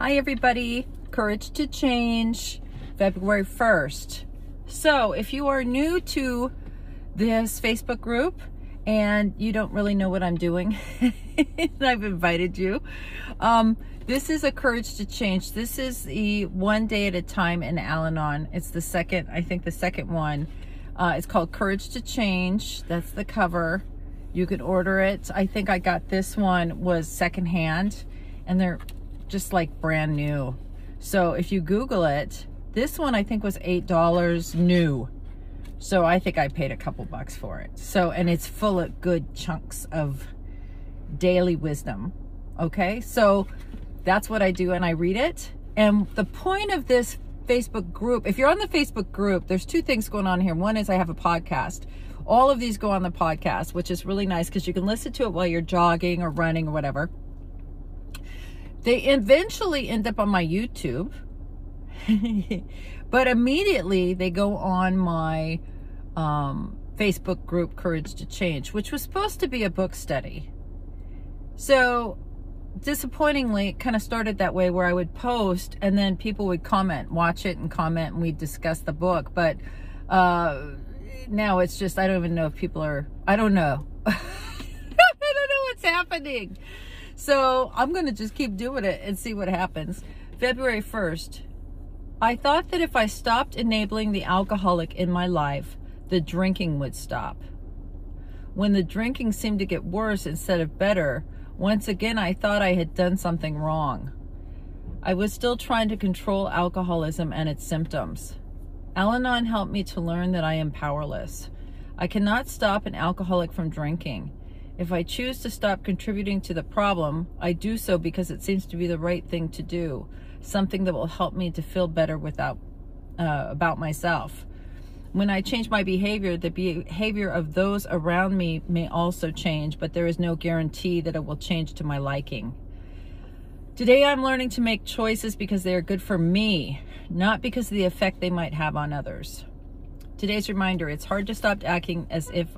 Hi, everybody. Courage to Change, February 1st. So, if you are new to this Facebook group and you don't really know what I'm doing, I've invited you. Um, this is a Courage to Change. This is the one day at a time in Al Anon. It's the second, I think, the second one. Uh, it's called Courage to Change. That's the cover. You can order it. I think I got this one was secondhand and they're just like brand new. So if you Google it, this one I think was $8 new. So I think I paid a couple bucks for it. So, and it's full of good chunks of daily wisdom. Okay. So that's what I do and I read it. And the point of this Facebook group, if you're on the Facebook group, there's two things going on here. One is I have a podcast. All of these go on the podcast, which is really nice because you can listen to it while you're jogging or running or whatever. They eventually end up on my YouTube, but immediately they go on my um, Facebook group, Courage to Change, which was supposed to be a book study. So disappointingly, it kind of started that way where I would post and then people would comment, watch it and comment, and we'd discuss the book. But uh, now it's just, I don't even know if people are, I don't know. I don't know what's happening. So I'm going to just keep doing it and see what happens. February 1st, I thought that if I stopped enabling the alcoholic in my life, the drinking would stop. When the drinking seemed to get worse instead of better, once again I thought I had done something wrong. I was still trying to control alcoholism and its symptoms. Al Anon helped me to learn that I am powerless. I cannot stop an alcoholic from drinking. If I choose to stop contributing to the problem, I do so because it seems to be the right thing to do, something that will help me to feel better without uh, about myself. When I change my behavior, the behavior of those around me may also change, but there is no guarantee that it will change to my liking. Today I'm learning to make choices because they are good for me, not because of the effect they might have on others. Today's reminder, it's hard to stop acting as if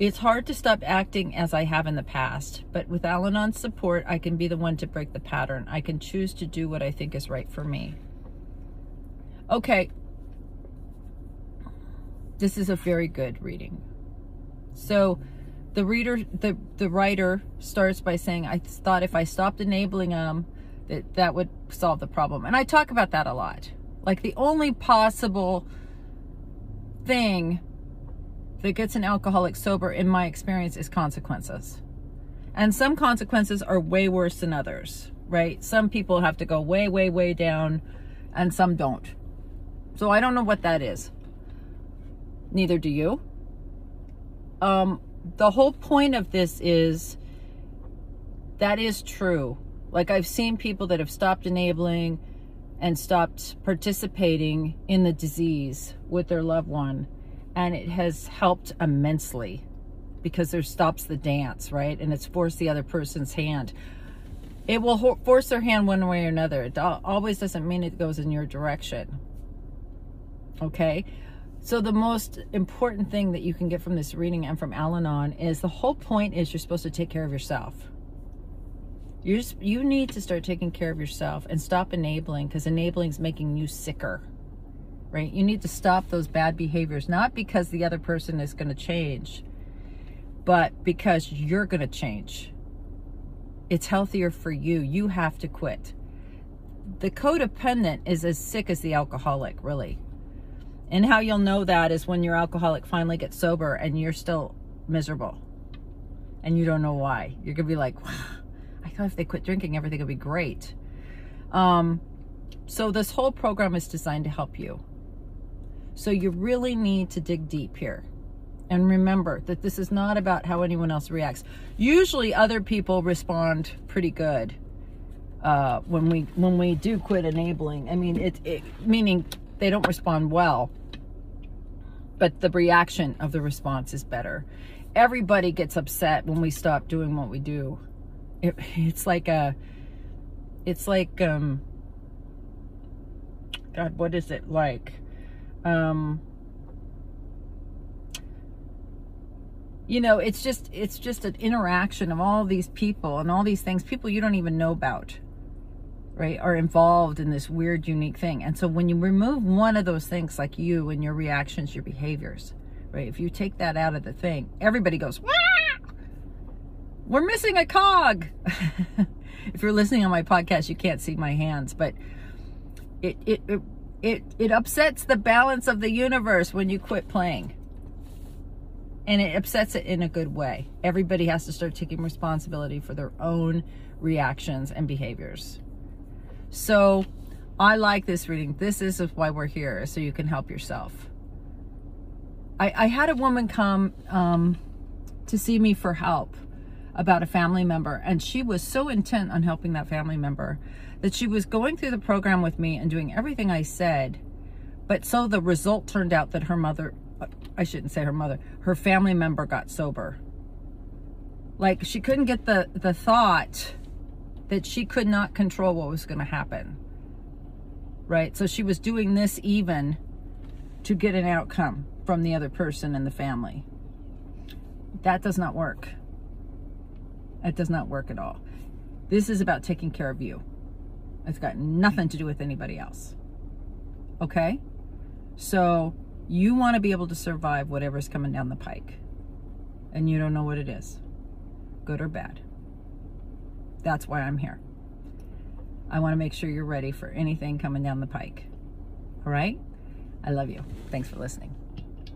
it's hard to stop acting as I have in the past, but with Al Anon's support, I can be the one to break the pattern. I can choose to do what I think is right for me. Okay. This is a very good reading. So the reader, the, the writer starts by saying, I thought if I stopped enabling them, that that would solve the problem. And I talk about that a lot. Like the only possible thing that gets an alcoholic sober, in my experience, is consequences. And some consequences are way worse than others, right? Some people have to go way, way, way down, and some don't. So I don't know what that is. Neither do you. Um, the whole point of this is that is true. Like I've seen people that have stopped enabling and stopped participating in the disease with their loved one and it has helped immensely because there stops the dance, right? And it's forced the other person's hand. It will force their hand one way or another. It always doesn't mean it goes in your direction. Okay? So the most important thing that you can get from this reading and from Al-Anon is the whole point is you're supposed to take care of yourself. You just, you need to start taking care of yourself and stop enabling because enabling is making you sicker right? You need to stop those bad behaviors, not because the other person is going to change, but because you're going to change. It's healthier for you. You have to quit. The codependent is as sick as the alcoholic, really. And how you'll know that is when your alcoholic finally gets sober and you're still miserable. And you don't know why. You're going to be like, wow, I thought if they quit drinking, everything would be great. Um, so this whole program is designed to help you. So you really need to dig deep here. And remember that this is not about how anyone else reacts. Usually other people respond pretty good uh, when we when we do quit enabling. I mean, it, it meaning they don't respond well, but the reaction of the response is better. Everybody gets upset when we stop doing what we do. It, it's like a, it's like um, God, what is it like? Um, you know, it's just it's just an interaction of all these people and all these things, people you don't even know about, right, are involved in this weird, unique thing. And so when you remove one of those things, like you and your reactions, your behaviors, right, if you take that out of the thing, everybody goes, Wah! we're missing a cog. if you're listening on my podcast, you can't see my hands, but it it it it, it upsets the balance of the universe when you quit playing and it upsets it in a good way. Everybody has to start taking responsibility for their own reactions and behaviors. So I like this reading. This is why we're here, so you can help yourself. I, I had a woman come um, to see me for help about a family member, and she was so intent on helping that family member that she was going through the program with me and doing everything I said. But so the result turned out that her mother I shouldn't say her mother, her family member got sober. Like she couldn't get the, the thought that she could not control what was going to happen. Right? So she was doing this even to get an outcome from the other person in the family. That does not work. It does not work at all. This is about taking care of you. It's got nothing to do with anybody else. Okay? So you want to be able to survive whatever's coming down the pike. And you don't know what it is good or bad. That's why I'm here. I want to make sure you're ready for anything coming down the pike. All right? I love you. Thanks for listening.